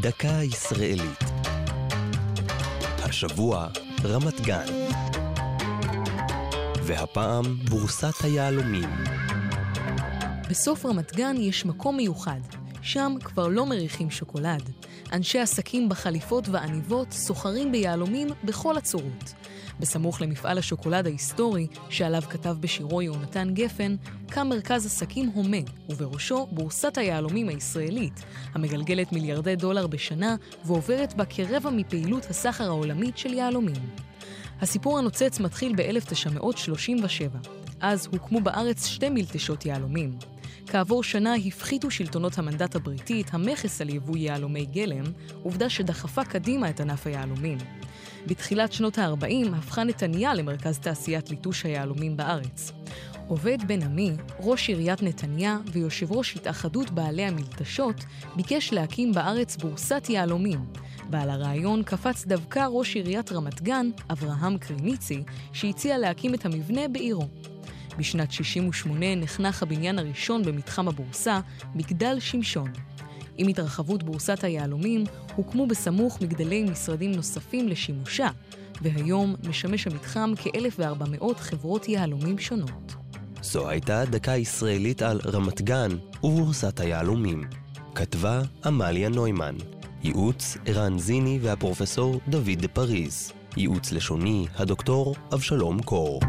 דקה ישראלית. השבוע רמת גן. והפעם בורסת היהלומים. בסוף רמת גן יש מקום מיוחד. שם כבר לא מריחים שוקולד. אנשי עסקים בחליפות ועניבות סוחרים ביהלומים בכל הצורות. בסמוך למפעל השוקולד ההיסטורי, שעליו כתב בשירו יהונתן גפן, קם מרכז עסקים הומה, ובראשו בורסת היהלומים הישראלית, המגלגלת מיליארדי דולר בשנה ועוברת בה כרבע מפעילות הסחר העולמית של יהלומים. הסיפור הנוצץ מתחיל ב-1937. אז הוקמו בארץ שתי מלטשות יהלומים. כעבור שנה הפחיתו שלטונות המנדט הבריטי את המכס על יבוא יהלומי גלם, עובדה שדחפה קדימה את ענף היהלומים. בתחילת שנות ה-40 הפכה נתניה למרכז תעשיית ליטוש היהלומים בארץ. עובד בן עמי, ראש עיריית נתניה ויושב ראש התאחדות בעלי המלטשות, ביקש להקים בארץ בורסת יהלומים. ועל הרעיון קפץ דווקא ראש עיריית רמת גן, אברהם קריניצי, שהציע להקים את המבנה בעירו. בשנת 68 נחנך הבניין הראשון במתחם הבורסה, מגדל שמשון. עם התרחבות בורסת היהלומים, הוקמו בסמוך מגדלי משרדים נוספים לשימושה, והיום משמש המתחם כ-1,400 חברות יהלומים שונות. זו הייתה דקה ישראלית על רמת גן ובורסת היהלומים. כתבה עמליה נוימן. ייעוץ ערן זיני והפרופסור דוד דה פריז. ייעוץ לשוני הדוקטור אבשלום קור.